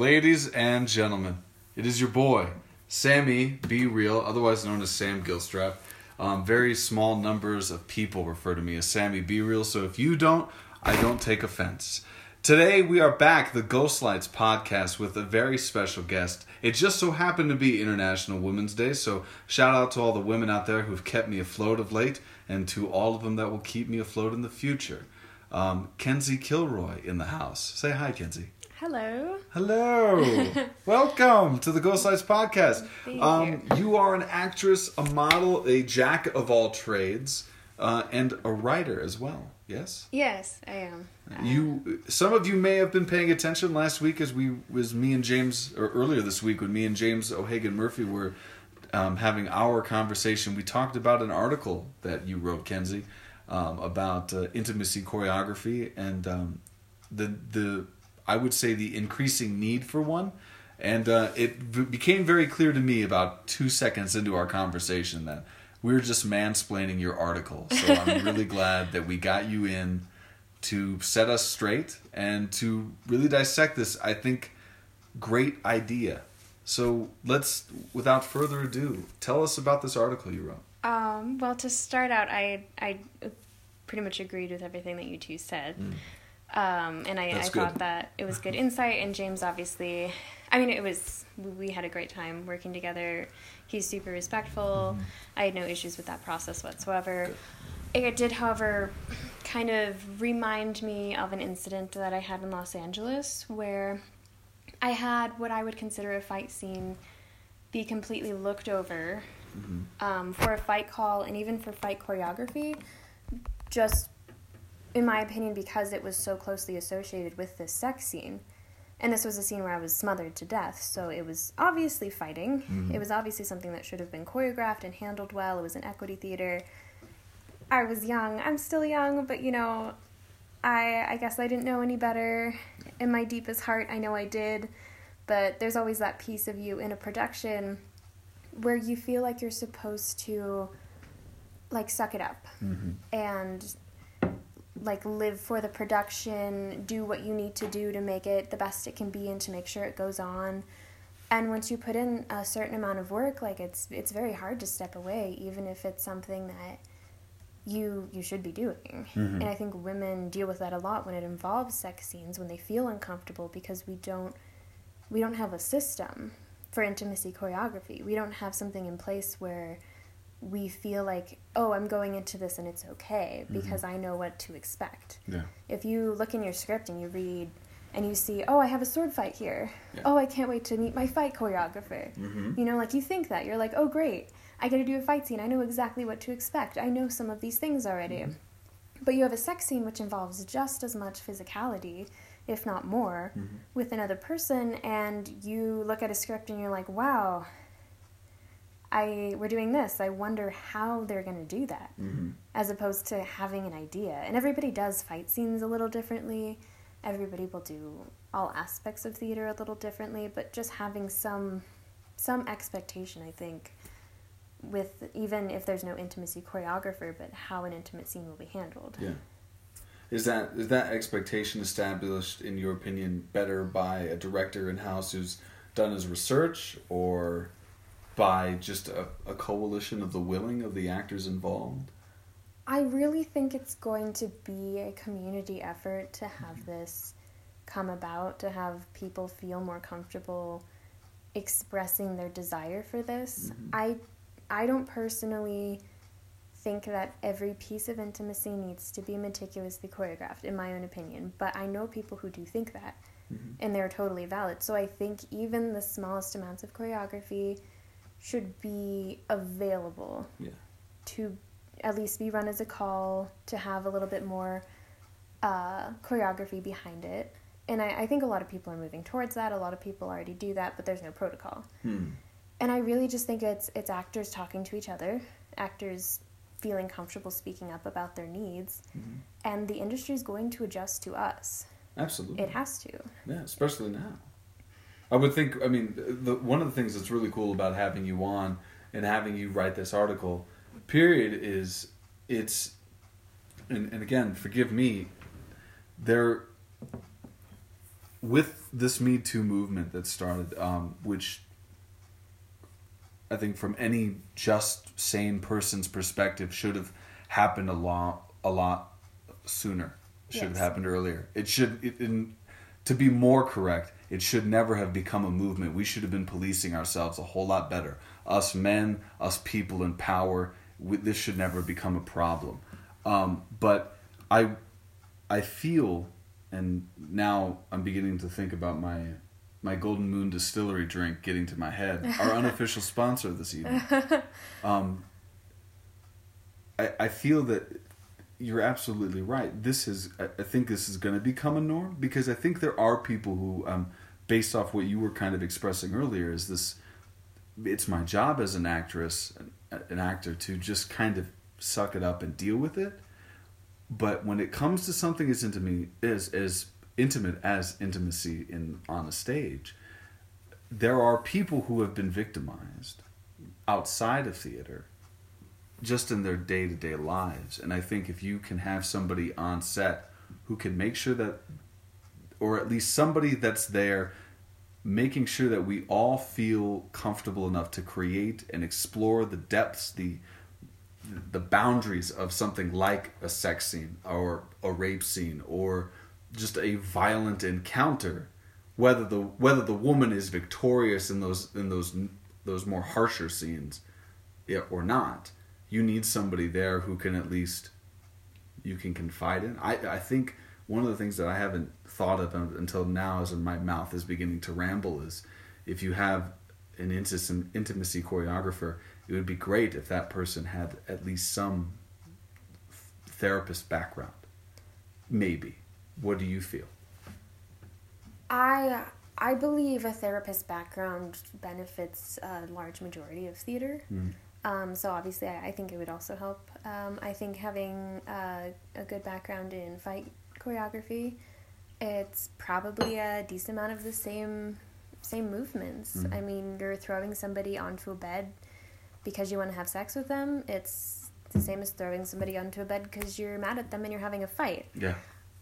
Ladies and gentlemen, it is your boy, Sammy Be Real, otherwise known as Sam Gilstrap. Um, very small numbers of people refer to me as Sammy Be Real, so if you don't, I don't take offense. Today we are back, the Ghost Lights podcast, with a very special guest. It just so happened to be International Women's Day, so shout out to all the women out there who've kept me afloat of late, and to all of them that will keep me afloat in the future. Um, Kenzie Kilroy in the house. Say hi, Kenzie. Hello. Hello. Welcome to the Ghost Lights podcast. Thank Um, you are an actress, a model, a jack of all trades, uh, and a writer as well. Yes. Yes, I am. You, some of you may have been paying attention last week as we was me and James, or earlier this week when me and James O'Hagan Murphy were um, having our conversation. We talked about an article that you wrote, Kenzie, um, about uh, intimacy choreography and um, the the I would say the increasing need for one. And uh, it v- became very clear to me about two seconds into our conversation that we were just mansplaining your article. So I'm really glad that we got you in to set us straight and to really dissect this, I think, great idea. So let's, without further ado, tell us about this article you wrote. Um, well, to start out, I I pretty much agreed with everything that you two said, um, and I, I thought that it was good insight. And James, obviously, I mean, it was we had a great time working together. He's super respectful. I had no issues with that process whatsoever. It did, however, kind of remind me of an incident that I had in Los Angeles where I had what I would consider a fight scene be completely looked over um, for a fight call and even for fight choreography, just in my opinion, because it was so closely associated with this sex scene. And this was a scene where I was smothered to death, so it was obviously fighting. Mm-hmm. It was obviously something that should have been choreographed and handled well. It was an equity theater. I was young. I'm still young, but you know, I I guess I didn't know any better. In my deepest heart, I know I did. But there's always that piece of you in a production where you feel like you're supposed to like suck it up mm-hmm. and like live for the production, do what you need to do to make it the best it can be and to make sure it goes on. And once you put in a certain amount of work, like it's it's very hard to step away even if it's something that you you should be doing. Mm-hmm. And I think women deal with that a lot when it involves sex scenes when they feel uncomfortable because we don't we don't have a system for intimacy choreography. We don't have something in place where we feel like, oh, I'm going into this and it's okay mm-hmm. because I know what to expect. Yeah. If you look in your script and you read and you see, oh, I have a sword fight here. Yeah. Oh, I can't wait to meet my fight choreographer. Mm-hmm. You know, like you think that. You're like, oh, great. I get to do a fight scene. I know exactly what to expect. I know some of these things already. Mm-hmm. But you have a sex scene which involves just as much physicality, if not more, mm-hmm. with another person, and you look at a script and you're like, wow, I we're doing this. I wonder how they're going to do that, mm-hmm. as opposed to having an idea. And everybody does fight scenes a little differently. Everybody will do all aspects of theater a little differently, but just having some some expectation, I think, with even if there's no intimacy choreographer, but how an intimate scene will be handled. Yeah. Is that is that expectation established in your opinion better by a director in house who's done his research or by just a, a coalition of the willing of the actors involved? I really think it's going to be a community effort to have mm-hmm. this come about, to have people feel more comfortable expressing their desire for this. Mm-hmm. I I don't personally think that every piece of intimacy needs to be meticulously choreographed in my own opinion, but I know people who do think that mm-hmm. and they're totally valid. So I think even the smallest amounts of choreography should be available Yeah. to at least be run as a call to have a little bit more uh, choreography behind it. And I, I think a lot of people are moving towards that. A lot of people already do that, but there's no protocol. Hmm. And I really just think it's it's actors talking to each other, actors feeling comfortable speaking up about their needs, and the industry is going to adjust to us. Absolutely. It has to. Yeah, especially now. I would think. I mean, the one of the things that's really cool about having you on and having you write this article, period, is it's, and, and again, forgive me, there. with this Me Too movement that started, um, which I think from any just sane person's perspective should have happened a lot a lot sooner. Should have happened earlier. It should it, in, to be more correct. It should never have become a movement. We should have been policing ourselves a whole lot better. Us men, us people in power. We, this should never become a problem. Um, but I, I feel, and now I'm beginning to think about my my Golden Moon Distillery drink getting to my head. Our unofficial sponsor this evening. Um, I, I feel that you're absolutely right. This is, I, I think this is going to become a norm because I think there are people who, um, based off what you were kind of expressing earlier, is this, it's my job as an actress, an, actor, to just kind of suck it up and deal with it. But when it comes to something as intimate as as intimate as intimacy in on a stage, there are people who have been victimized outside of theater just in their day-to-day lives and i think if you can have somebody on set who can make sure that or at least somebody that's there making sure that we all feel comfortable enough to create and explore the depths the the boundaries of something like a sex scene or a rape scene or just a violent encounter whether the whether the woman is victorious in those in those those more harsher scenes or not. You need somebody there who can at least you can confide in. I i think one of the things that i haven't thought of until now as my mouth is beginning to ramble is if you have an intimacy intimacy choreographer it would be great if that person had at least some therapist background maybe what do you feel I I believe a therapist background benefits a large majority of theater. Mm. Um, so obviously, I, I think it would also help. Um, I think having uh, a good background in fight choreography, it's probably a decent amount of the same same movements. Mhm. I mean, you're throwing somebody onto a bed because you want to have sex with them. It's the same as throwing somebody onto a bed because you're mad at them and you're having a fight yeah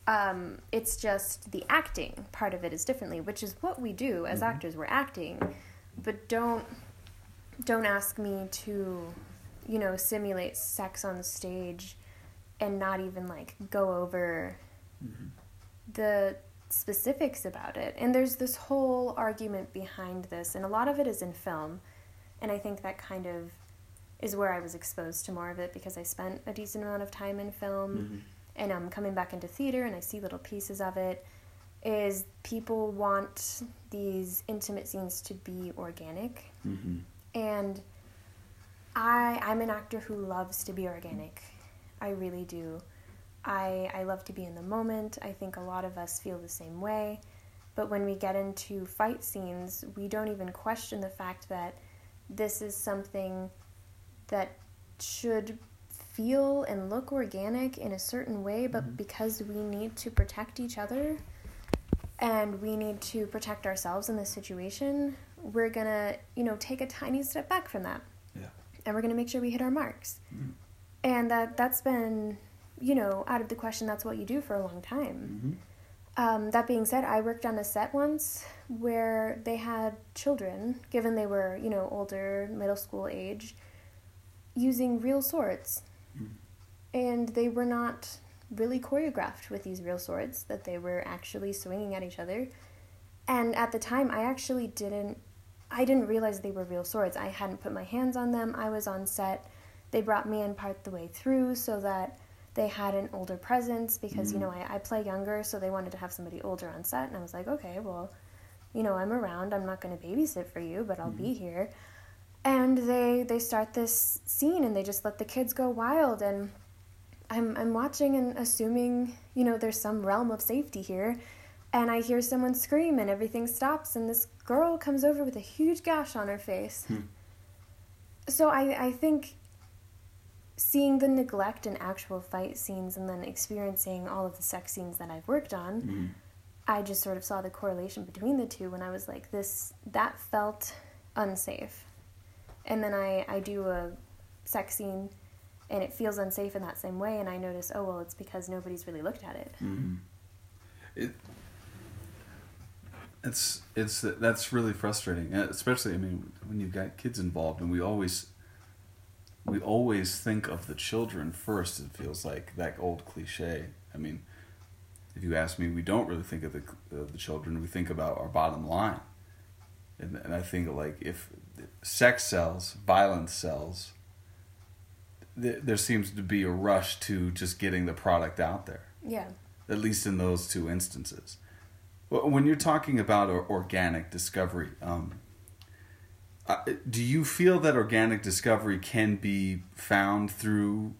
um, it's just the acting part of it is differently, which is what we do as Mhm. actors. We're acting, but don't don't ask me to, you know, simulate sex on stage, and not even like go over the specifics about it. And there's this whole argument behind this, and a lot of it is in film, and I think that kind of is where I was exposed to more of it because I spent a decent amount of time in film Mhm. and I'm coming back into theater and I see little pieces of it is people want these intimate scenes to be organic Mhm. and I I'm an actor who loves to be organic. I really do. I I love to be in the moment. I think a lot of us feel the same way. But when we get into fight scenes, we don't even question the fact that this is something that should feel and look organic in a certain way, but Mhm. because we need to protect each other and we need to protect ourselves in this situation, we're gonna, you know, take a tiny step back from that. Yeah. And we're gonna make sure we hit our marks. Mhm. And that that's been, you know, out of the question. That's what you do for a long time. Mhm. Um, that being said, I worked on a set once where they had children, given they were, you know, older, middle school age, using real swords. Mm. And they were not really choreographed with these real swords, that they were actually swinging at each other. And at the time, I actually didn't. I didn't realize they were real swords. I hadn't put my hands on them. I was on set. They brought me in part the way through so that they had an older presence because, you Mhm. know, I, I play younger, so they wanted to have somebody older on set. And I was like, okay, well, you know, I'm around. I'm not going to babysit for you, but I'll be here. And they they start this scene and they just let the kids go wild and I'm I'm watching and assuming, you know, there's some realm of safety here. And I hear someone scream and everything stops and this girl comes over with a huge gash on her face. Hmm. So I, I think seeing the neglect in actual fight scenes and then experiencing all of the sex scenes that I've worked on, Mhm. I just sort of saw the correlation between the two when I was like, this that felt unsafe. And then I, I do a sex scene and it feels unsafe in that same way and I notice, oh well it's because nobody's really looked at it. Mhm. It, It's it's that's really frustrating, especially I mean when you've got kids involved, and we always we always think of the children first. It feels like that old cliche. I mean, if you ask me, we don't really think of the of the children. We think about our bottom line, and and I think like if sex sells, violence sells. Th- there seems to be a rush to just getting the product out there. Yeah. At least in those two instances. When you're talking about organic discovery, um, uh, do you feel that organic discovery can be found through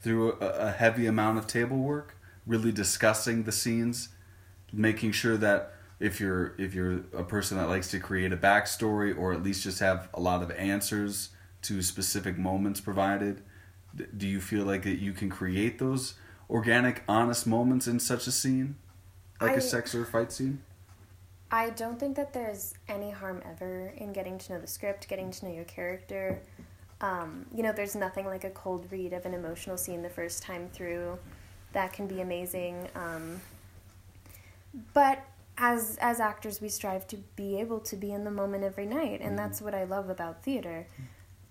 through a, a, heavy amount of table work, really discussing the scenes, making sure that if you're if you're a person that likes to create a backstory or at least just have a lot of answers to specific moments provided, do you feel like that you can create those organic, honest moments in such a scene? Like I, a sex or fight scene? I don't think that there's any harm ever in getting to know the script, getting to know your character. Um, you know, there's nothing like a cold read of an emotional scene the first time through. That can be amazing. Um, but as as actors, we strive to be able to be in the moment every night, and mm-hmm. that's what I love about theater.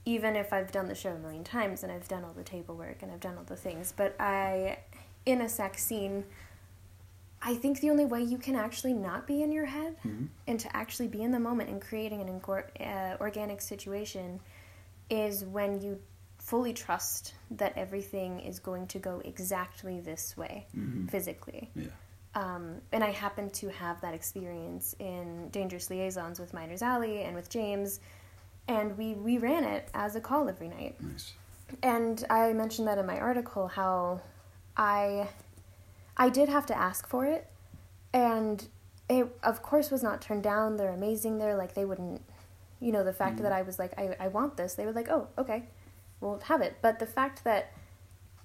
Even if I've done the show a million times and I've done all the table work and I've done all the things, but I, in a sex scene, I think the only way you can actually not be in your head mm-hmm. and to actually be in the moment and creating an uh, organic situation is when you fully trust that everything is going to go exactly this way mm-hmm. physically. Yeah. Um, and I happened to have that experience in Dangerous Liaisons with Miners Alley and with James, and we, we ran it as a call every night. Nice. And I mentioned that in my article how I I did have to ask for it, and it of course was not turned down. They're amazing. They're like they wouldn't, you know, the fact mm that I was like I I want this. They were like, oh okay, we'll have it. But the fact that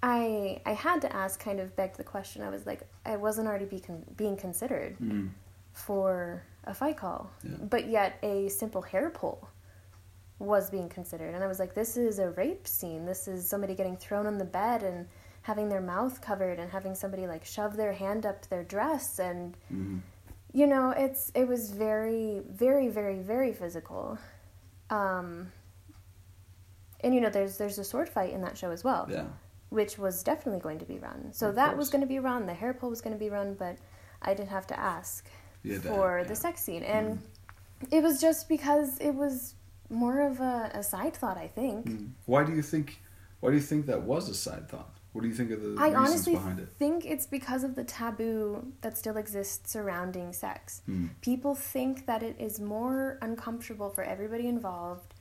I I had to ask kind of begged the question. I was like I wasn't already be con- being considered mm for a fight call, yeah. but yet a simple hair pull was being considered, and I was like, this is a rape scene. This is somebody getting thrown on the bed and having their mouth covered and having somebody like shove their hand up their dress and mm-hmm. you know it's it was very very very very physical um and you know there's there's a sword fight in that show as well yeah which was definitely going to be run so of that course. was going to be run the hair pull was going to be run but i didn't have to ask for yeah. the sex scene and mm. it was just because it was more of a, a side thought i think mm. why do you think why do you think that was a side thought what do you think of the I honestly behind it? think it's because of the taboo that still exists surrounding sex. Mm. People think that it is more uncomfortable for everybody involved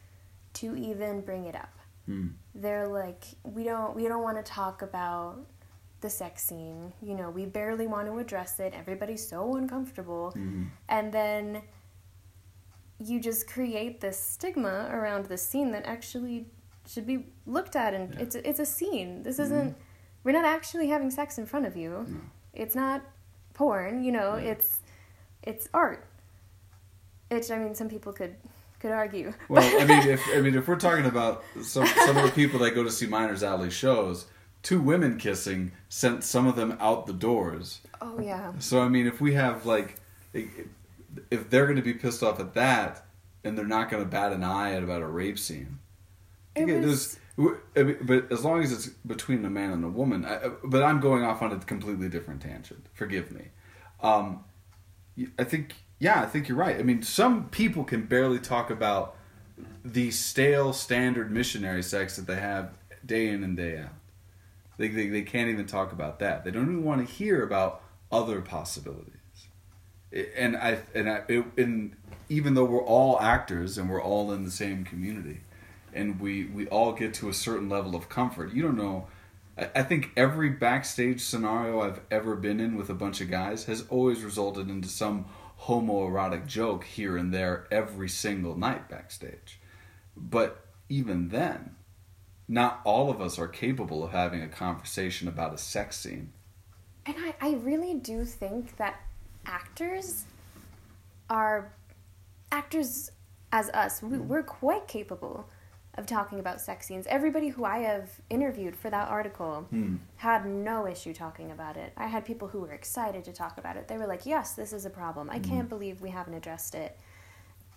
to even bring it up. Mm. They're like, we don't we don't want to talk about the sex scene. You know, we barely want to address it. Everybody's so uncomfortable. Mm. And then you just create this stigma around the scene that actually should be looked at and yeah. it's a, it's a scene. This mm-hmm. isn't we're not actually having sex in front of you. No. It's not porn, you know, yeah. it's it's art. Which I mean some people could could argue. Well, I mean if I mean if we're talking about some some of the people that go to see Miners Alley shows, two women kissing sent some of them out the doors. Oh yeah. So I mean if we have like if they're going to be pissed off at that and they're not going to bat an eye at about a rape scene it was... but as long as it's between a man and a woman. I, but I'm going off on a completely different tangent. Forgive me. Um, I think, yeah, I think you're right. I mean, some people can barely talk about the stale standard missionary sex that they have day in and day out. They, they, they can't even talk about that. They don't even want to hear about other possibilities. And I and I it, and even though we're all actors and we're all in the same community, and we we all get to a certain level of comfort. You don't know. I, think every backstage scenario I've ever been in with a bunch of guys has always resulted into some homoerotic joke here and there every single night backstage. But even then, not all of us are capable of having a conversation about a sex scene. And I, I really do think that actors are actors as us we, we're quite capable of talking about sex scenes. Everybody who I have interviewed for that article Hmm. had no issue talking about it. I had people who were excited to talk about it. They were like, "Yes, this is a problem. I can't believe we haven't addressed it."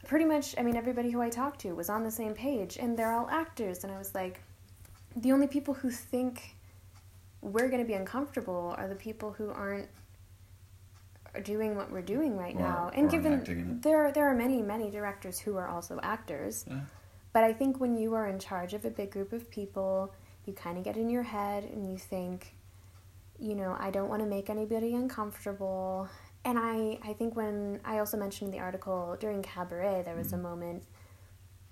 Pretty much, I mean, everybody who I talked to was on the same page, and they're all actors. And I was like, the only people who think we're going to be uncomfortable are the people who aren't doing what we're doing right Or- now. And given acting in it. there, there are many, many directors who are also actors. Yeah. But I think when you are in charge of a big group of people, you kind of get in your head and you think, you know, I don't want to make anybody uncomfortable. And I, I think when I also mentioned in the article during Cabaret, there was a moment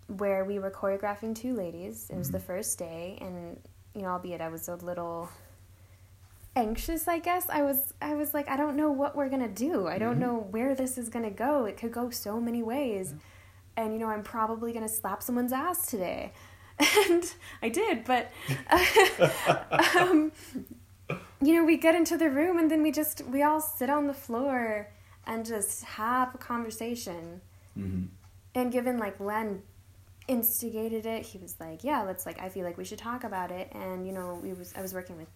where we were choreographing two ladies. It was the first day, and you know, albeit I was a little anxious, I guess. I was I was like, I don't know what we're gonna do. I don't Mhm. know where this is gonna go. It could go so many ways. And you know, I'm probably gonna slap someone's ass today. And I did, but um, you know, we get into the room and then we just we all sit on the floor and just have a conversation. hmm And given like Len instigated it, he was like, "Yeah, let's like I feel like we should talk about it." And you know, we was I was working with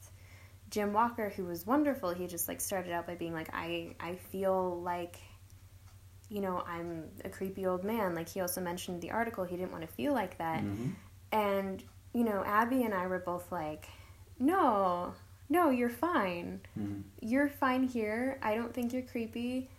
Jim Walker, who was wonderful. He just like started out by being like, "I I feel like." You know, I'm a creepy old man. Like he also mentioned the article, he didn't want to feel like that. hmm And, you know, Abby and I were both like, no, no, you're fine. hmm You're fine here. I don't think you're creepy.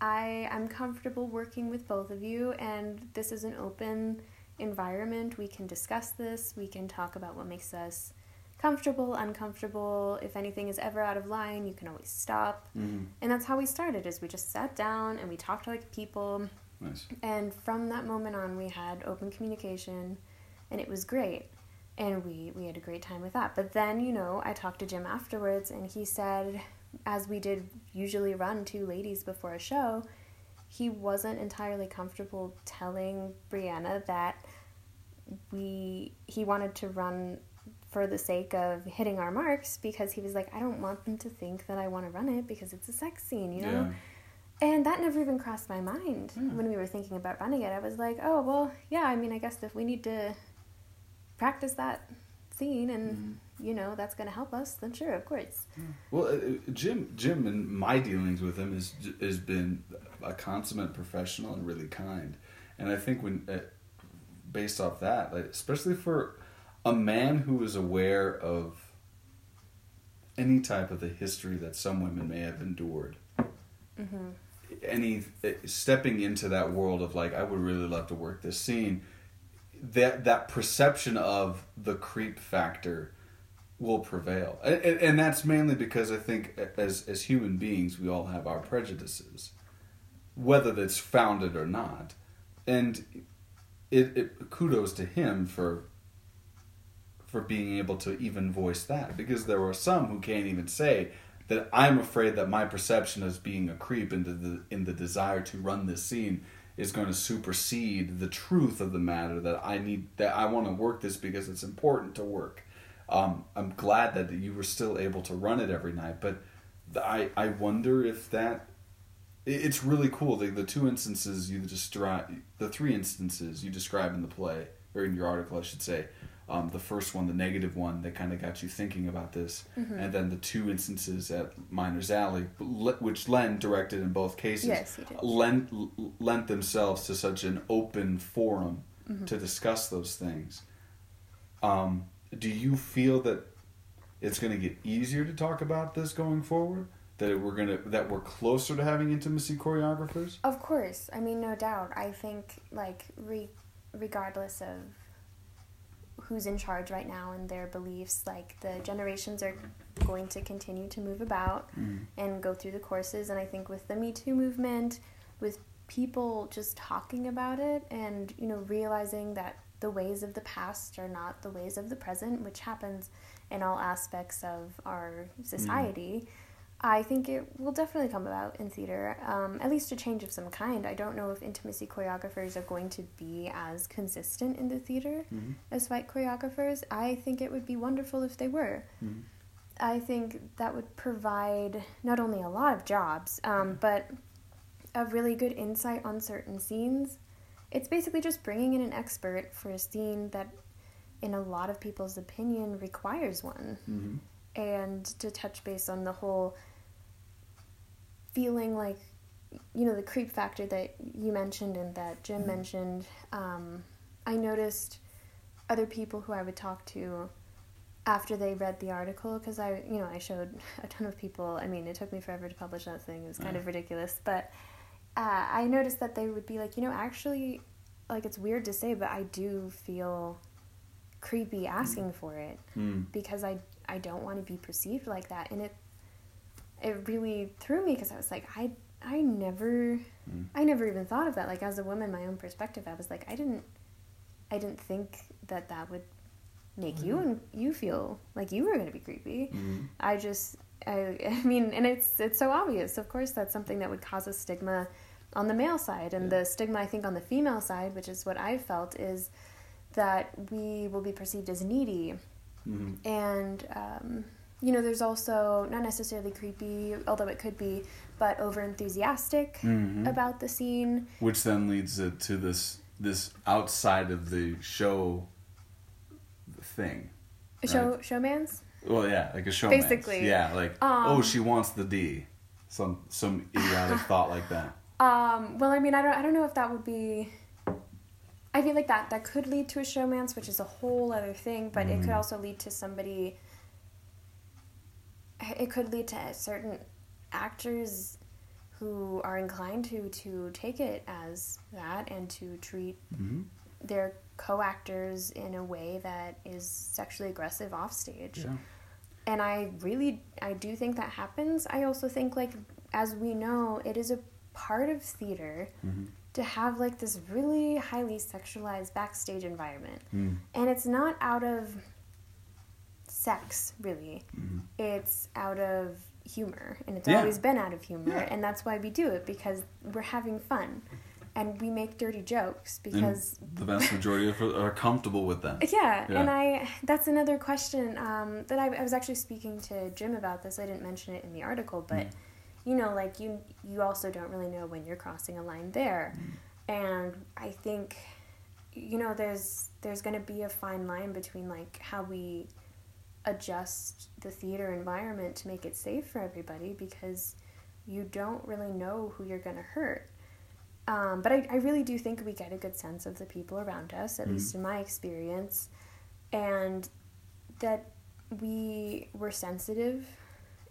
I, I am comfortable working with both of you, and this is an open environment. We can discuss this. We can talk about what makes us comfortable, uncomfortable. If anything is ever out of line, you can always stop. hmm And that's how we started. Is we just sat down and we talked to like people. Nice. And from that moment on, we had open communication, and it was great. And we, we had a great time with that. But then, you know, I talked to Jim afterwards, and he said, as we did usually run two ladies before a show, he wasn't entirely comfortable telling Brianna that we he wanted to run for the sake of hitting our marks because he was like, I don't want them to think that I want to run it because it's a sex scene, you know? Yeah. And that never even crossed my mind Yeah. when we were thinking about running it. I was like, oh, well, yeah, I mean, I guess if we need to practice that scene and, you know, that's going to help us, then sure, of course. Well, uh, uh, Jim, Jim, and my dealings with him has has been a consummate professional and really kind, and I think when uh, based off that, like, especially for a man who is aware of any type of the history that some women may have endured, hmm any uh, stepping into that world of like, I would really love to work this scene. That that perception of the creep factor will prevail, and, and, and that's mainly because I think as as human beings we all have our prejudices, whether that's founded or not, and it, it kudos to him for for being able to even voice that because there are some who can't even say that I'm afraid that my perception as being a creep into the in the desire to run this scene is going to supersede the truth of the matter that I need that I want to work this because it's important to work. Um, I'm glad that you were still able to run it every night, but I I wonder if that it's really cool. The, the two instances you describe, the three instances you describe in the play or in your article, I should say. Um, the first one, the negative one, that kind of got you thinking about this, Mm-hmm. and then the two instances at Miners Alley, which Len directed in both cases, Yes, lent lent themselves to such an open forum Mm-hmm. to discuss those things. Um, do you feel that it's going to get easier to talk about this going forward? That we're gonna that we're closer to having intimacy choreographers? Of course. I mean, no doubt. I think, like, re- regardless of who's in charge right now and their beliefs, like, the generations are going to continue to move about mm-hmm. and go through the courses. And I think with the Me Too movement, with people just talking about it and, you know, realizing that the ways of the past are not the ways of the present, which happens in all aspects of our mm-hmm. society. I think it will definitely come about in theater, um, at least a change of some kind. I don't know if intimacy choreographers are going to be as consistent in the theater Mhm. as fight choreographers. I think it would be wonderful if they were. Mhm. I think that would provide not only a lot of jobs, um, but a really good insight on certain scenes. It's basically just bringing in an expert for a scene that in a lot of people's opinion, requires one. Mm-hmm. And to touch base on the whole feeling like, you know, the creep factor that you mentioned and that Jim Mhm. mentioned, um, I noticed other people who I would talk to after they read the article because I, you know, I showed a ton of people. I mean, it took me forever to publish that thing. It was kind of ridiculous, but uh, I noticed that they would be like, you know, actually, like it's weird to say, but I do feel creepy asking for it Mm. because I I don't want to be perceived like that, and it it really threw me because I was like, I I never Mm. I never even thought of that. Like as a woman, my own perspective, I was like, I didn't I didn't think that that would make you and you feel like you were going to be creepy. Mm. I just I, I mean, and it's it's so obvious. Of course, that's something that would cause a stigma on the male side, and Yeah. the stigma I think on the female side, which is what I felt, is that we will be perceived as needy, Mm. and um, you know, there's also not necessarily creepy, although it could be, but over enthusiastic Mhm. about the scene. Which then leads it to this this outside of the show thing. Show showmance. Well, yeah, like a show. Basically. yeah, like Um, oh, she wants the D. Some some idiotic thought like that. Um, well, I mean, I don't, I don't know if that would be. I feel like that that could lead to a showmance, which is a whole other thing. But it could Mhm. also lead to somebody. It could lead to certain actors who are inclined to to take it as that and to treat Mm-hmm. their co-actors in a way that is sexually aggressive off stage Yeah. and I really I do think that happens. I also think like as we know, it is a part of theater Mm-hmm. to have like this really highly sexualized backstage environment. Mm. And it's not out of sex, really. Mm-hmm. It's out of humor, and it's Yeah. always been out of humor, Yeah. and that's why we do it because we're having fun. And we make dirty jokes because And the vast majority of us are comfortable with them. yeah, Yeah. and I that's another question um, that I, I was actually speaking to Jim about this. I didn't mention it in the article, but Mm. you know, like you you also don't really know when you're crossing a line there, Mm. and I think you know there's there's going to be a fine line between like how we adjust the theater environment to make it safe for everybody because you don't really know who you're going to hurt. Um, but I, I really do think we get a good sense of the people around us, at Mhm. least in my experience, and that we were sensitive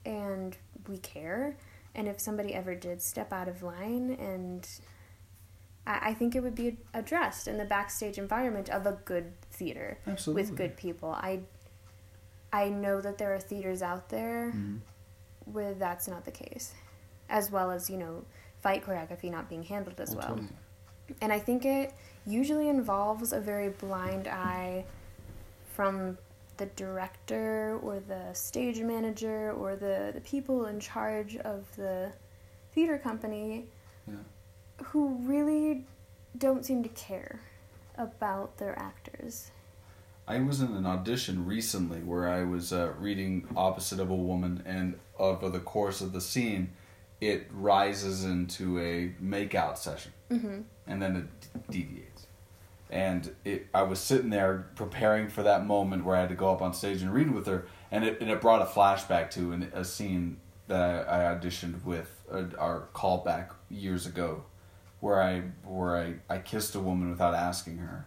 and we care. And if somebody ever did step out of line, and I, I think it would be addressed in the backstage environment of a good theater Absolutely. with good people. I I know that there are theaters out there Mhm. where that's not the case, as well as you know fight choreography not being handled as Oh, well. totally. And I think it usually involves a very blind eye from the director or the stage manager or the, the people in charge of the theater company Yeah. who really don't seem to care about their actors. I was in an audition recently where I was uh, reading opposite of a woman, and over the course of the scene, it rises into a makeout session, Mm-hmm. and then it deviates. And it, I was sitting there preparing for that moment where I had to go up on stage and read with her, and it, and it brought a flashback to an, a scene that I, I auditioned with uh, our callback years ago, where I where I, I kissed a woman without asking her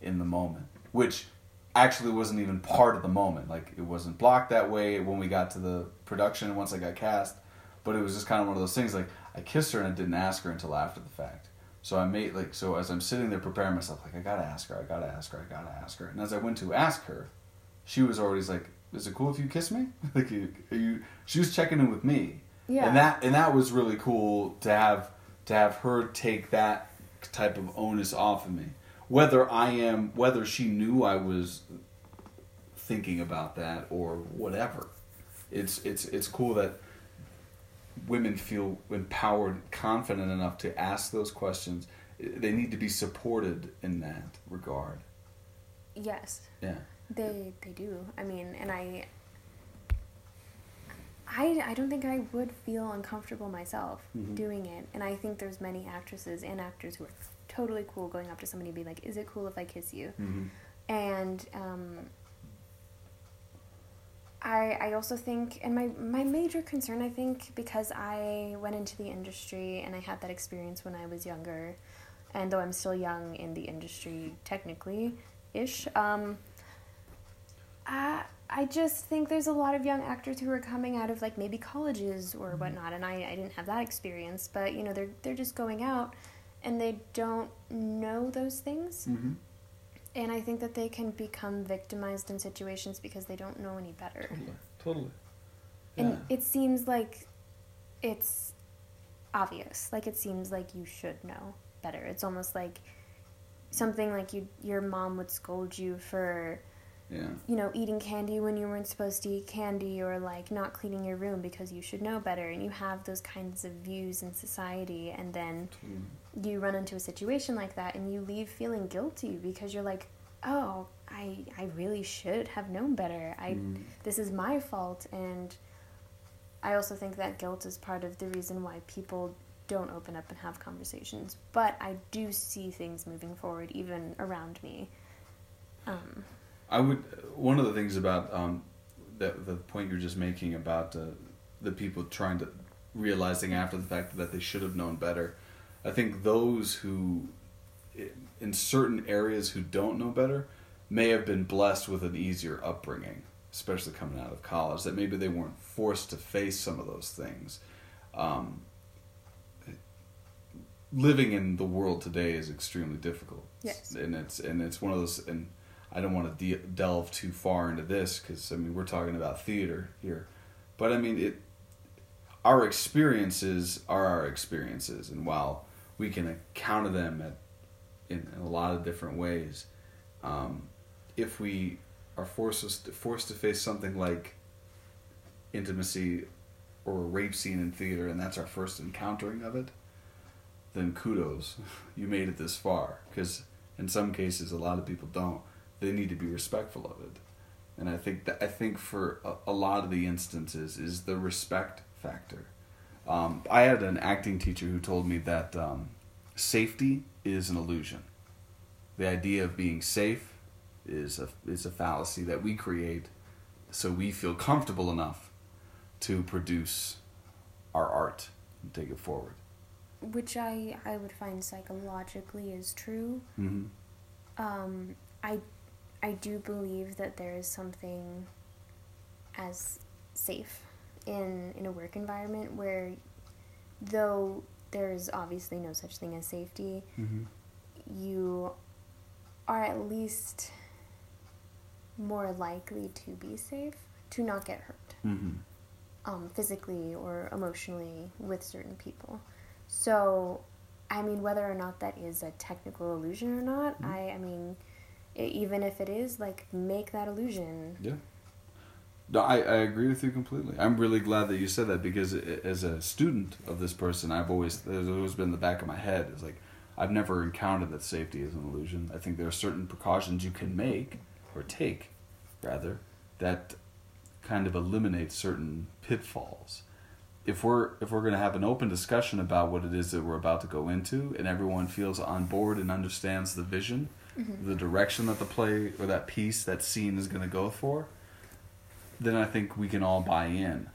in the moment, which actually wasn't even part of the moment. Like it wasn't blocked that way when we got to the production once I got cast, but it was just kind of one of those things. Like I kissed her and I didn't ask her until after the fact. So I made like so as I'm sitting there preparing myself, like I gotta ask her, I gotta ask her, I gotta ask her. And as I went to ask her, she was already like, "Is it cool if you kiss me?" like, you, are you? She was checking in with me, Yeah. and that and that was really cool to have to have her take that type of onus off of me. Whether I am, whether she knew I was thinking about that or whatever, it's it's it's cool that women feel empowered, confident enough to ask those questions. They need to be supported in that regard. Yes. Yeah. They they do. I mean, and I I I don't think I would feel uncomfortable myself Mhm. doing it. And I think there's many actresses and actors who are totally cool going up to somebody and be like, "Is it cool if I kiss you?" Mm-hmm. and um, I I also think, and my my major concern, I think, because I went into the industry and I had that experience when I was younger, and though I'm still young in the industry technically, ish. Um, I I just think there's a lot of young actors who are coming out of like maybe colleges or whatnot, and I, I didn't have that experience, but you know they're they're just going out, and they don't know those things. Mm-hmm. And I think that they can become victimized in situations because they don't know any better. Totally. Totally. And it seems like it's obvious. Like it seems like you should know better. It's almost like something like you your mom would scold you for Yeah. you know eating candy when you weren't supposed to eat candy or like not cleaning your room because you should know better and you have those kinds of views in society and then Totally. You run into a situation like that and you leave feeling guilty because you're like oh i i really should have known better i Mm. this is my fault and i also think that guilt is part of the reason why people don't open up and have conversations but i do see things moving forward even around me um, I would. One of the things about um, the the point you're just making about uh, the people trying to realizing after the fact that they should have known better. I think those who, in certain areas, who don't know better, may have been blessed with an easier upbringing, especially coming out of college. That maybe they weren't forced to face some of those things. Um, living in the world today is extremely difficult. Yes. and it's and it's one of those and I don't want to de- delve too far into this because I mean we're talking about theater here, but I mean it. Our experiences are our experiences, and while we can counter them at in, in a lot of different ways, um, if we are forced to, forced to face something like intimacy or a rape scene in theater, and that's our first encountering of it, then kudos, you made it this far. Because in some cases, a lot of people don't. They need to be respectful of it, and I think that I think for a, a lot of the instances is the respect factor. Um, I had an acting teacher who told me that um, safety is an illusion. The idea of being safe is a is a fallacy that we create, so we feel comfortable enough to produce our art and take it forward. which i i would find psychologically is true Mm-hmm. um, I, I do believe that there is something as safe in in a work environment where, though there is obviously no such thing as safety, Mm-hmm. you are at least more likely to be safe to not get hurt Mm-hmm. um, physically or emotionally with certain people. So, I mean, whether or not that is a technical illusion or not, Mhm. I, I mean, e- even if it is, like, make that illusion. Yeah. No, I, I agree with you completely. I'm really glad that you said that because as a student of this person, I've always there's always been in the back of my head. is like I've never encountered that safety is an illusion. I think there are certain precautions you can make or take, rather, that kind of eliminate certain pitfalls. If we're if we're going to have an open discussion about what it is that we're about to go into, and everyone feels on board and understands the vision, mm-hmm. the direction that the play or that piece, that scene is going to go for, then I think we can all buy in.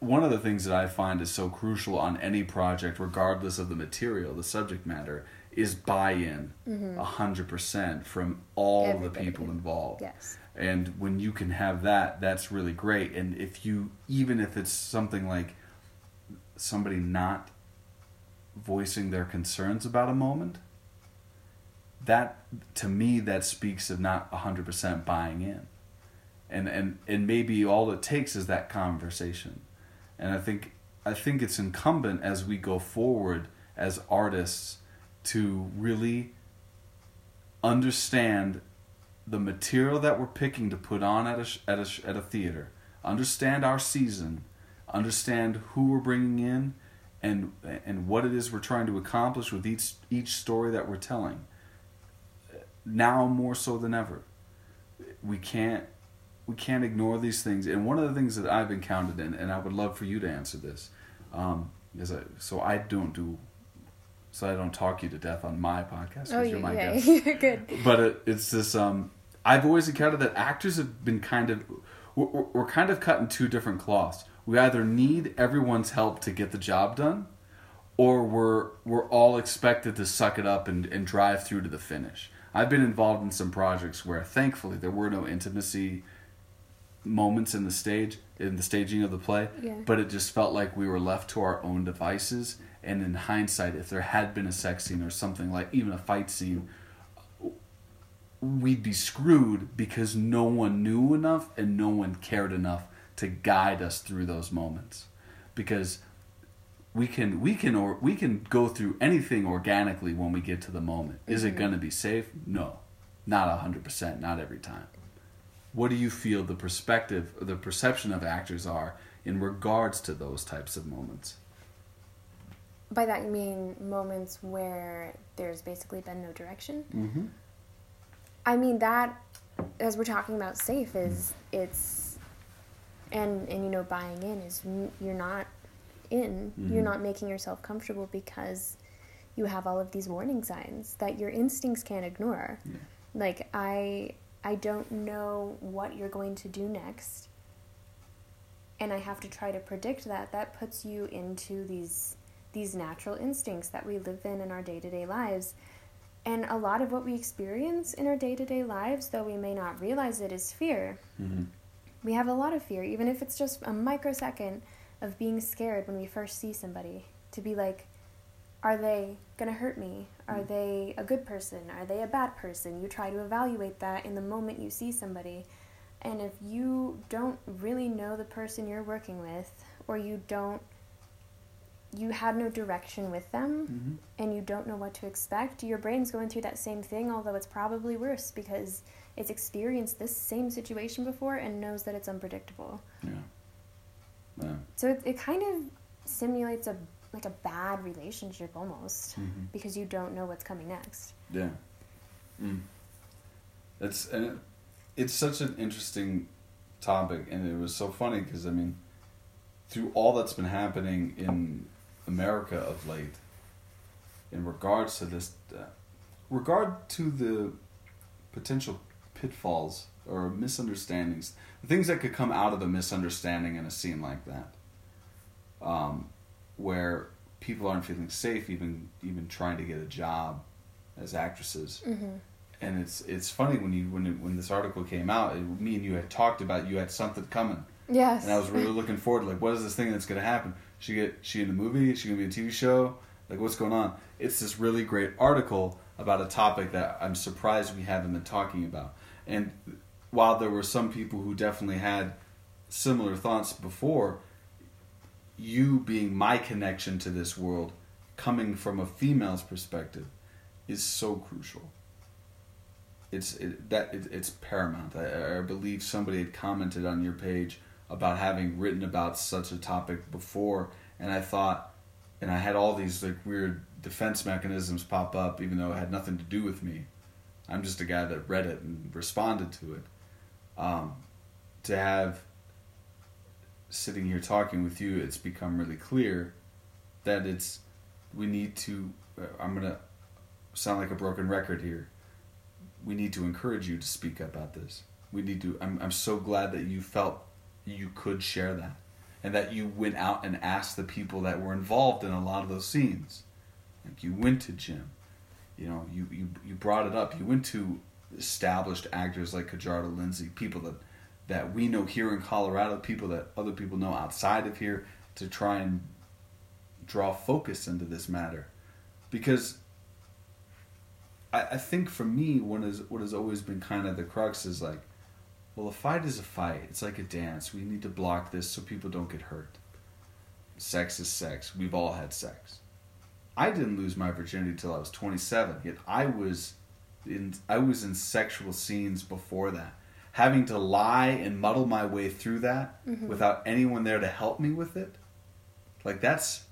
One of the things that I find is so crucial on any project, regardless of the material, the subject matter, is buy-in, mm-hmm. a hundred percent from all the people involved. Yes. And when you can have that, that's really great. And if you, even if it's something like somebody not voicing their concerns about a moment, that to me that speaks of not hundred percent buying in, and and and maybe all it takes is that conversation, and I think I think it's incumbent as we go forward as artists to really understand the material that we're picking to put on at a at a at a theater, understand our season, understand who we're bringing in, and and what it is we're trying to accomplish with each each story that we're telling. Now more so than ever, we can't we can't ignore these things. And one of the things that I've encountered, and, and I would love for you to answer this, um, is I, so I don't do. So I don't talk you to death on my podcast because Oh, you're my guest you're good. but it, it's this um I've always encountered that actors have been kind of we're, we're kind of cut in two different cloths. We either need everyone's help to get the job done, or we're we're all expected to suck it up and, and drive through to the finish. I've been involved in some projects where thankfully there were no intimacy moments in the stage in the staging of the play Yeah. but it just felt like we were left to our own devices. And in hindsight if there had been a sex scene or something like even a fight scene we'd be screwed because no one knew enough and no one cared enough to guide us through those moments. Because we can we can or we can go through anything organically when we get to the moment. Is it Mhm. going to be safe? No. Not 100% not every time what do you feel the perspective the perception of actors are in regards to those types of moments By that you mean moments where there's basically been no direction? mm-hmm. I mean that as we're talking about safe is it's and and you know buying in is you're not in you're Mhm. not making yourself comfortable because you have all of these warning signs that your instincts can't ignore. Yeah. Like I I don't know what you're going to do next. And I have to try to predict that. That puts you into these these natural instincts that we live in in our day-to-day lives. And a lot of what we experience in our day-to-day lives though we may not realize it is fear. Mm-hmm. we have a lot of fear even if it's just a microsecond of being scared when we first see somebody to be like are they going to hurt me? Are they a good person? Are they a bad person? You try to evaluate that in the moment you see somebody. And if you don't really know the person you're working with or you don't you had no direction with them Mm-hmm. and you don't know what to expect, your brain's going through that same thing, although it's probably worse because it's experienced this same situation before and knows that it's unpredictable. yeah. Yeah. So it, it kind of simulates a like a bad relationship almost mm-hmm. because you don't know what's coming next. Yeah. Mm. It's and it, it's such an interesting topic, and it was so funny because I mean, through all that's been happening in America of late, in regards to this, uh, regard to the potential pitfalls or misunderstandings, the things that could come out of a misunderstanding in a scene like that, um, where people aren't feeling safe, even even trying to get a job as actresses Mm-hmm. and it's it's funny when you when it, when this article came out, it, me and you had talked about you had something coming, Yes. and I was really looking forward to like what is this thing that's gonna happen? She get she in a movie? She gonna be in a TV show? Like what's going on? It's this really great article about a topic that I'm surprised we haven't been talking about. And while there were some people who definitely had similar thoughts before, you being my connection to this world, coming from a female's perspective, is so crucial it's it, that it, it's paramount. I, I believe somebody had commented on your page about having written about such a topic before, and I thought, and I had all these like weird defense mechanisms pop up, even though it had nothing to do with me. I'm just a guy that read it and responded to it. Um, to have sitting here talking with you, it's become really clear that it's we need to. Uh, I'm gonna sound like a broken record here we need to encourage you to speak about this. We need to. I'm, I'm so glad that you felt you could share that and that you went out and asked the people that were involved in a lot of those scenes. Like you went to Jim, you know, you, you, you brought it up. You went to established actors like Kajarda Lindsay, people that, that we know here in Colorado, people that other people know outside of here to try and draw focus into this matter. Because I, I think for me, what is what has always been kind of the crux is like, well, a fight is a fight. It's like a dance. We need to block this so people don't get hurt. Sex is sex. We've all had sex. I didn't lose my virginity till I was 27. Yet I was in I was in sexual scenes before that. Having to lie and muddle my way through that Mhm. without anyone there to help me with it. Like that's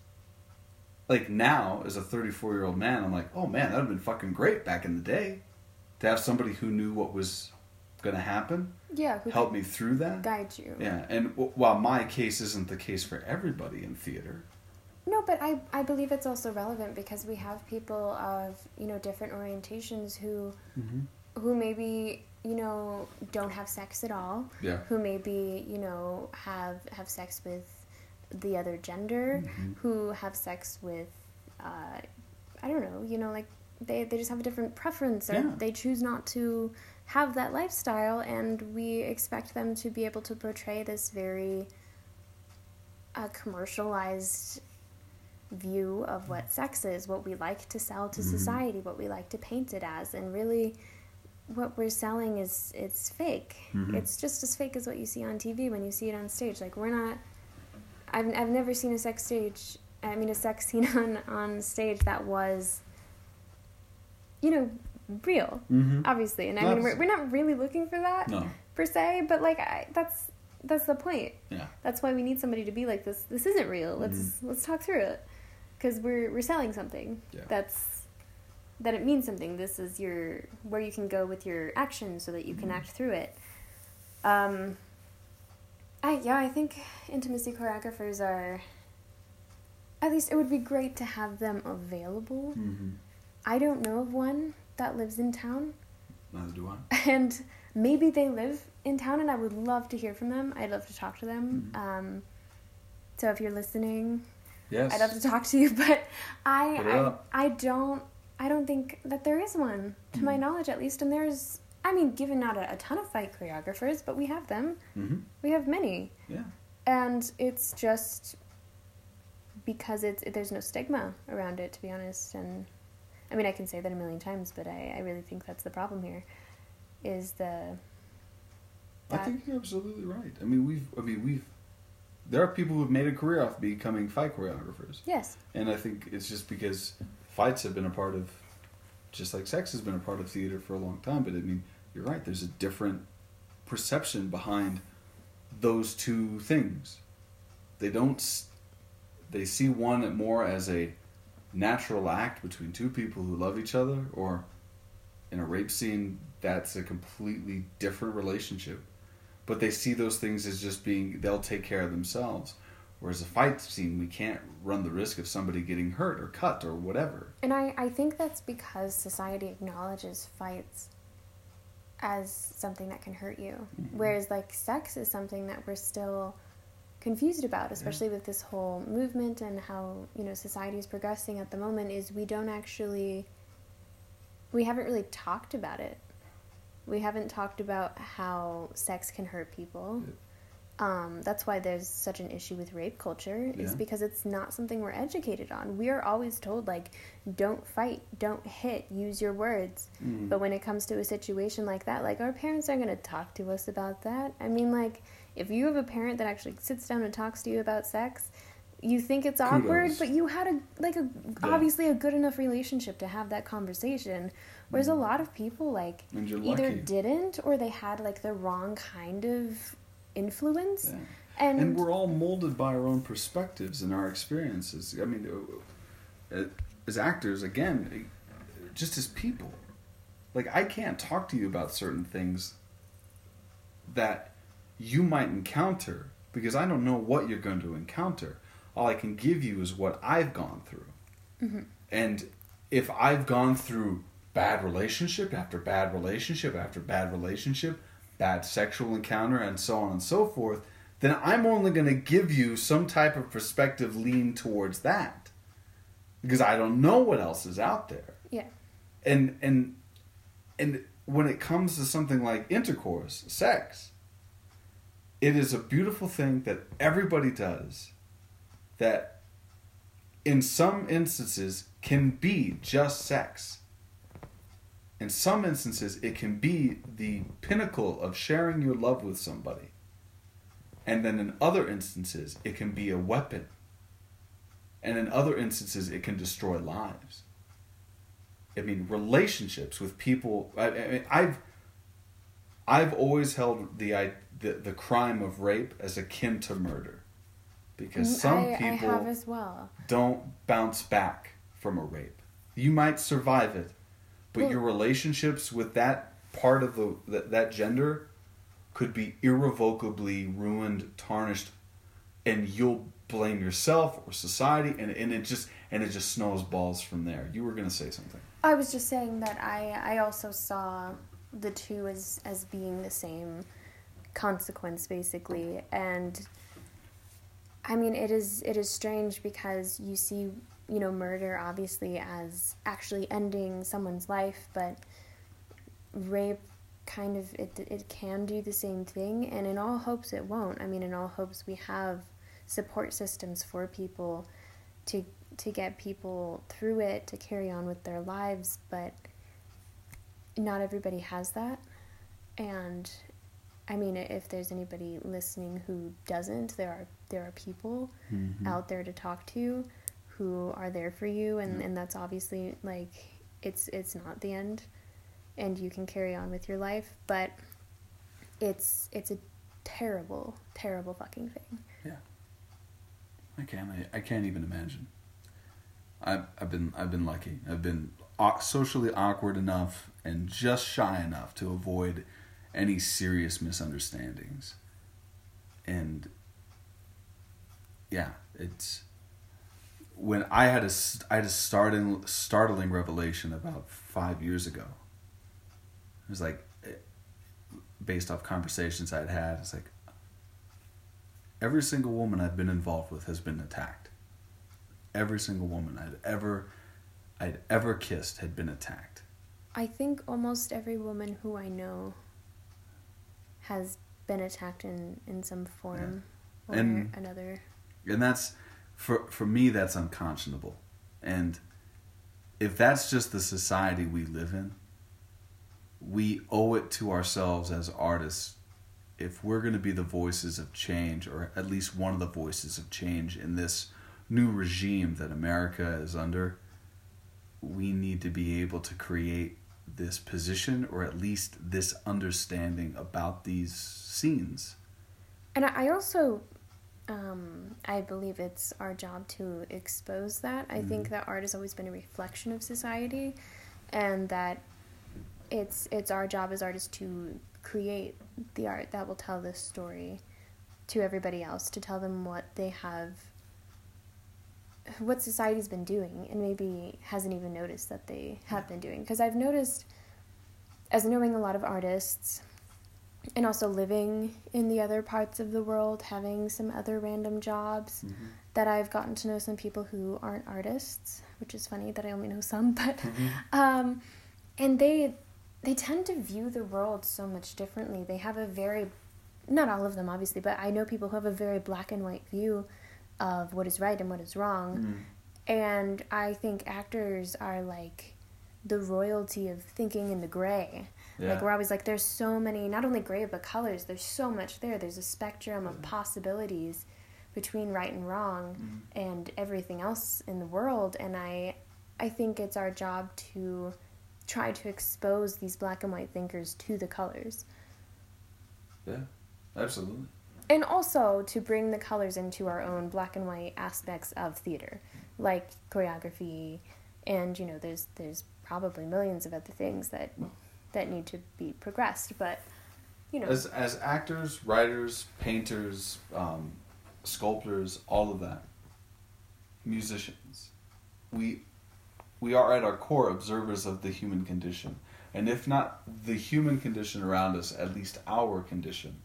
like now as a 34 year old man i'm like oh man that would have been fucking great back in the day to have somebody who knew what was going to happen Yeah. Who help me through that guide you. yeah and w- while my case isn't the case for everybody in theater No, but I, I believe it's also relevant because we have people of, you know, different orientations who who maybe, you know don't have sex at all Yeah. who maybe you know have have sex with the other gender Mm-hmm. who have sex with uh, i don't know you know like they, they just have a different preference or Yeah. they choose not to have that lifestyle and we expect them to be able to portray this very uh, commercialized view of what sex is what we like to sell to Mhm. society what we like to paint it as and really what we're selling is it's fake. Mhm. It's just as fake as what you see on TV when you see it on stage. Like we're not. I've I've never seen a sex stage. I mean, a sex scene on on stage that was. You know, real. Mm-hmm. Obviously, and I mean, we're, we're not really looking for that No. per se, but like I, that's that's the point. Yeah. That's why we need somebody to be like this. This isn't real. Let's Mhm. let's talk through it, because we're we're selling something. Yeah. That's that it means something. This is your where you can go with your actions so that you can Mhm. act through it. Um. I yeah, I think intimacy choreographers are. At least it would be great to have them available. Mm-hmm. I don't know of one that lives in town Neither do I. and maybe they live in town and i would love to hear from them i'd love to talk to them Mhm. um, so if you're listening Yes. i'd love to talk to you but i I. I don't i don't think that there is one to my Mhm. knowledge at least and there's i mean given not a, a ton of fight choreographers but we have them Mm-hmm. we have many Yeah. and it's just because it's there's no stigma around it to be honest and i mean i can say that a million times but i, I really think that's the problem here is the I think you're absolutely right. I mean, we've. I mean, we've. There are people who've made a career off becoming fight choreographers, yes and I think it's just because fights have been a part of, just like sex has been a part of theater for a long time. But I mean, you're right. There's a different perception behind those two things. They don't. They see one more as a natural act between two people who love each other, or in a rape scene, that's a completely different relationship. But they see those things as just being, they'll take care of themselves. Whereas a fight scene, we can't run the risk of somebody getting hurt or cut or whatever. and I, I think that's because society acknowledges fights as something that can hurt you. Mhm. whereas like sex is something that we're still confused about especially with this whole movement and how you know society is progressing at the moment is we don't actually we haven't really talked about it. We haven't talked about how sex can hurt people um, that's why there's such an issue with rape culture is Yeah. because it's not something we're educated on we are always told like don't fight don't hit use your words Mm. but when it comes to a situation like that, like our parents aren't going to talk to us about that. I mean, like if you have a parent that actually sits down and talks to you about sex, you think it's awkward, but you had a like a Yeah. obviously a good enough relationship to have that conversation. Whereas a lot of people like either lucky. didn't or they had like the wrong kind of influence. Yeah. And, And we're all molded by our own perspectives and our experiences. I mean, uh, as actors, again, just as people, like I can't talk to you about certain things that you might encounter because I don't know what you're going to encounter. All I can give you is what I've gone through. Mhm. And if I've gone through bad relationship after bad relationship after bad relationship, bad sexual encounter, and so on and so forth, then I'm only going to give you some type of perspective lean towards that. Because I don't know what else is out there. yeah. And and and when it comes to something like intercourse, sex, it is a beautiful thing that everybody does that in some instances can be just sex. In some instances, it can be the pinnacle of sharing your love with somebody. And then in other instances, it can be a weapon. And in other instances, it can destroy lives. I mean, relationships with people. I, I mean, I've I've always held the, I, the the crime of rape as akin to murder, because some Mm, I, I people have as well. don't bounce back from a rape. You might survive it, but Well- your relationships with that part of the that, that gender could be irrevocably ruined, tarnished, and you'll blame yourself or society, and, and it just and it just snowballs from there. You were gonna say something. I was just saying that I I also saw the two as as being the same consequence basically and I mean it is it is strange because you see you know murder obviously as actually ending someone's life but rape kind of it it can do the same thing and in all hopes it won't. I mean in all hopes we have support systems for people to to get people through it to carry on with their lives but not everybody has that. And I mean, if there's anybody listening who doesn't, there are there are people Mhm. out there to talk to who are there for you, and, and that's obviously like it's it's not the end, and you can carry on with your life, but it's it's a terrible terrible fucking thing. Yeah i can't. I, I can't even imagine. I've I've been I've been lucky. I've been socially awkward enough and just shy enough to avoid any serious misunderstandings. And yeah, it's when I had a I had a startling startling revelation about five years ago. It was like eh, based off conversations I'd had. It's like every single woman I've been involved with has been attacked. Every single woman I'd ever I'd ever kissed had been attacked. I think almost every woman who I know has been attacked in in some form or And- another. And that's for for me that's unconscionable. And if that's just the society we live in, we owe it to ourselves as artists if we're going to be the voices of change or at least one of the voices of change in this new regime that America is under, we need to be able to create this position or at least this understanding about these scenes. And I also, um, I believe it's our job to expose that. I think that art has always been a reflection of society, and that it's it's our job as artists to create the art that will tell this story to everybody else, to tell them what they have, what society's been doing, and maybe hasn't even noticed that they have been doing. Because I've noticed, as knowing a lot of artists, and also living in the other parts of the world, having some other random jobs, mm-hmm. that I've gotten to know some people who aren't artists, which is funny that I only know some, but mm-hmm. um, and they they tend to view the world so much differently. They have a very not all of them obviously, but I know people who have a very black and white view of what is right and what is wrong. Mm-hmm. And I think actors are like the royalty of thinking in the gray. Yeah. Like we're always like there's so many not only gray but colors. There's so much there. There's a spectrum of mm-hmm. possibilities between right and wrong mm-hmm. and everything else in the world and I I think it's our job to try to expose these black and white thinkers to the colors. Yeah, absolutely. And also to bring the colors into our own black and white aspects of theater, like choreography and you know there's there's probably millions of other things that mm. That need to be progressed, but you know As as actors, writers, painters, um, sculptors, all of that, musicians, we we are at our core observers of the human condition, and if not the human condition around us, at least our condition.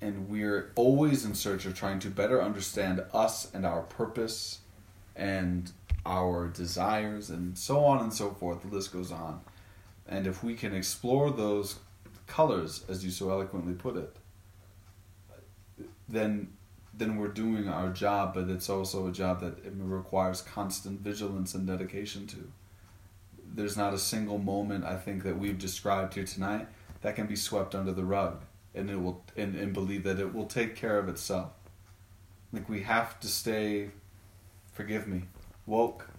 And we're always in search of trying to better understand us and our purpose, and our desires, and so on and so forth. The list goes on. And if we can explore those colors, as you so eloquently put it, then then we're doing our job. But it's also a job that it requires constant vigilance and dedication to. There's not a single moment I think that we've described here tonight that can be swept under the rug, and it will and, and believe that it will take care of itself. Like we have to stay, forgive me, woke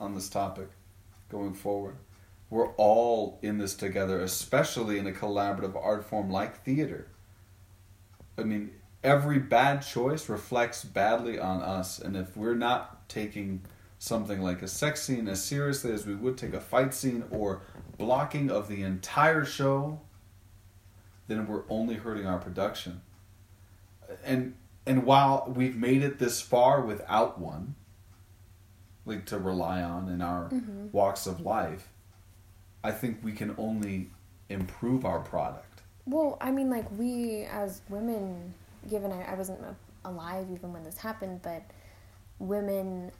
on this topic going forward we're all in this together, especially in a collaborative art form like theater. I mean, every bad choice reflects badly on us, and if we're not taking something like a sex scene as seriously as we would take a fight scene or blocking of the entire show, then we're only hurting our production. And and while we've made it this far without one, like to rely on in our Mhm. walks of life, I think we can only improve our product. Well, I mean, like we as women, given I, I wasn't alive even when this happened, but women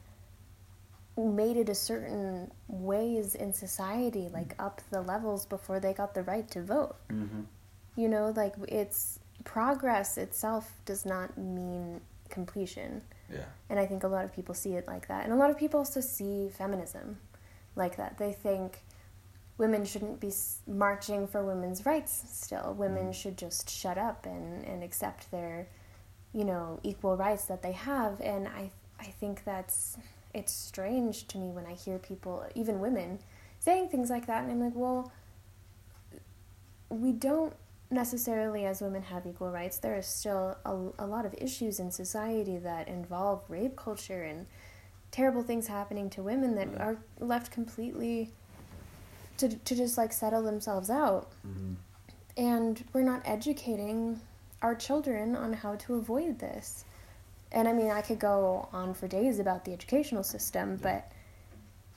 made it a certain ways in society, like up the levels before they got the right to vote. Mm-hmm. You know, like it's progress itself does not mean completion. Yeah. And I think a lot of people see it like that. And a lot of people also see feminism like that. They think women shouldn't be marching for women's rights still. Women mm. should just shut up and, and accept their, you know, equal rights that they have. And I, I think that's, it's strange to me when I hear people, even women, saying things like that. And I'm like, well, we don't necessarily as women have equal rights. There are still a, a lot of issues in society that involve rape culture and terrible things happening to women that mm-hmm. are left completely to, to just like settle themselves out. Mm-hmm. And we're not educating our children on how to avoid this. And I mean, I could go on for days about the educational system, but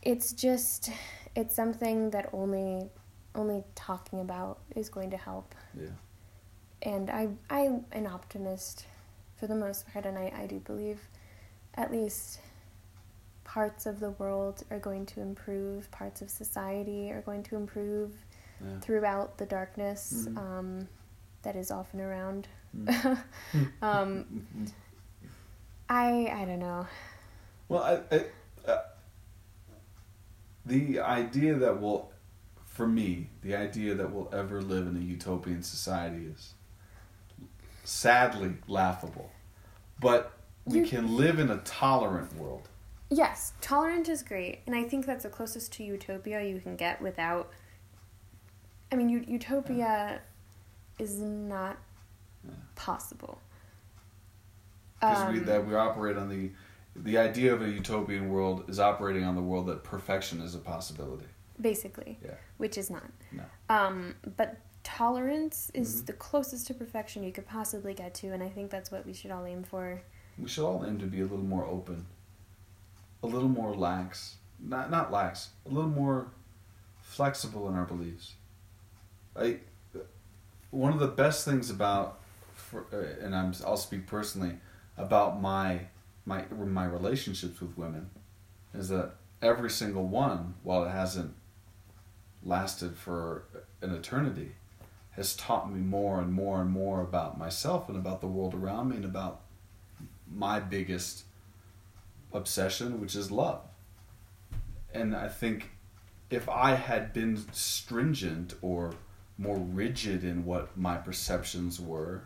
it's just it's something that only only talking about is going to help. Yeah. And I I'm an optimist for the most part and I, I do believe at least parts of the world are going to improve, parts of society are going to improve yeah. throughout the darkness mm-hmm. um, that is often around. Mm. um, I I don't know. Well, I, I uh, the idea that we'll for me, the idea that we'll ever live in a utopian society is sadly laughable. But we you, can live in a tolerant world. Yes, tolerant is great, and I think that's the closest to utopia you can get without. I mean, u- utopia is not yeah. possible. Because um, we that we operate on the the idea of a utopian world is operating on the world that perfection is a possibility basically. Yeah. Which is not. No. Um, but tolerance is mm-hmm. the closest to perfection you could possibly get to, and I think that's what we should all aim for. We should all aim to be a little more open, a little more lax, not not lax, a little more flexible in our beliefs. I, one of the best things about, for, uh, and I'm I'll speak personally about my my my relationships with women, is that every single one, while it hasn't lasted for an eternity has taught me more and more and more about myself and about the world around me and about my biggest obsession, which is love. And I think if I had been stringent or more rigid in what my perceptions were,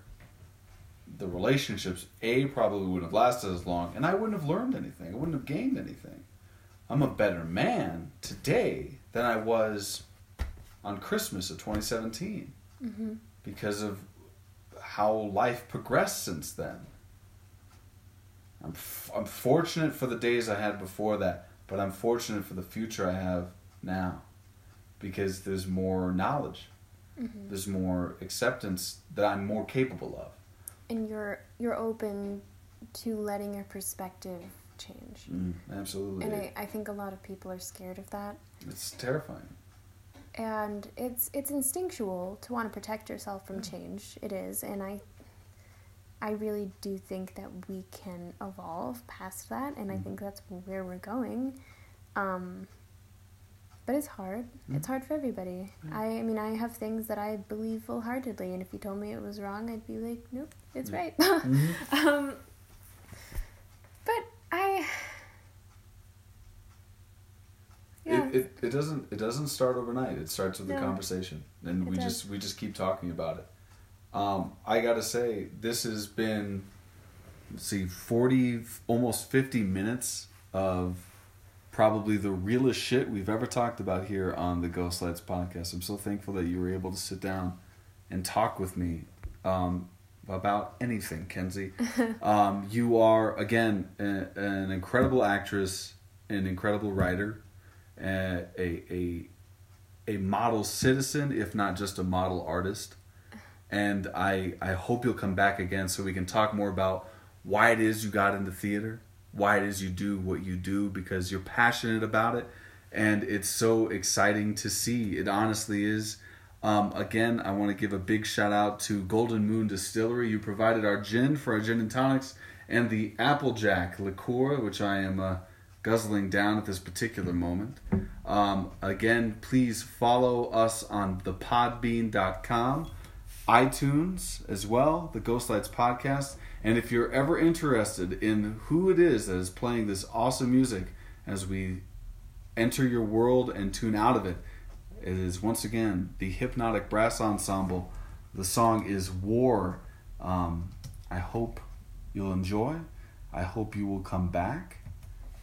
the relationships, A, probably wouldn't have lasted as long, and I wouldn't have learned anything. I wouldn't have gained anything. I'm a better man today than I was on Christmas of 2017 mm-hmm. because of how life progressed since then. I'm, f- I'm fortunate for the days I had before that, but I'm fortunate for the future I have now because there's more knowledge. Mm-hmm. There's more acceptance that I'm more capable of. And you're you're open to letting your perspective change. Mm, absolutely. And I, I think a lot of people are scared of that. It's terrifying and it's it's instinctual to want to protect yourself from change. It is, and I I really do think that we can evolve past that, and I mm-hmm. think that's where we're going. Um, but it's hard. Mm-hmm. It's hard for everybody. Mm-hmm. I, I mean, I have things that I believe full heartedly, and if you told me it was wrong, I'd be like, nope, it's right. um, but I yeah. It, it, it doesn't it doesn't start overnight. It starts with no. a conversation, and it we does. just we just keep talking about it. Um, I gotta say, this has been let's see, forty almost fifty minutes of probably the realest shit we've ever talked about here on the Ghost Lights podcast. I'm so thankful that you were able to sit down and talk with me um, about anything, Kenzie. um, you are again a, an incredible actress, an incredible writer a, a, a model citizen, if not just a model artist. And I, I hope you'll come back again so we can talk more about why it is you got into theater, why it is you do what you do, because you're passionate about it. and it's so exciting to see. It honestly is. Um, again, I want to give a big shout out to Golden Moon Distillery. You provided our gin for our gin and tonics, and the Applejack liqueur, which I am uh, guzzling down at this particular moment. Um, again, please follow us on thepodbean.com, iTunes as well, the Ghost Lights podcast. And if you're ever interested in who it is that is playing this awesome music as we enter your world and tune out of it, it is once again the Hypnotic Brass Ensemble. The song is War. Um, I hope you'll enjoy. I hope you will come back.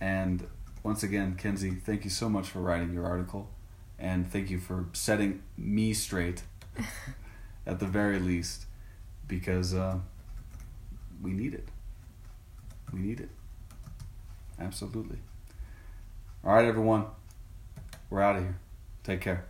And once again, Kenzie, thank you so much for writing your article. And thank you for setting me straight, at the very least, because uh, we need it. We need it. Absolutely. All right, everyone. We're out of here. Take care.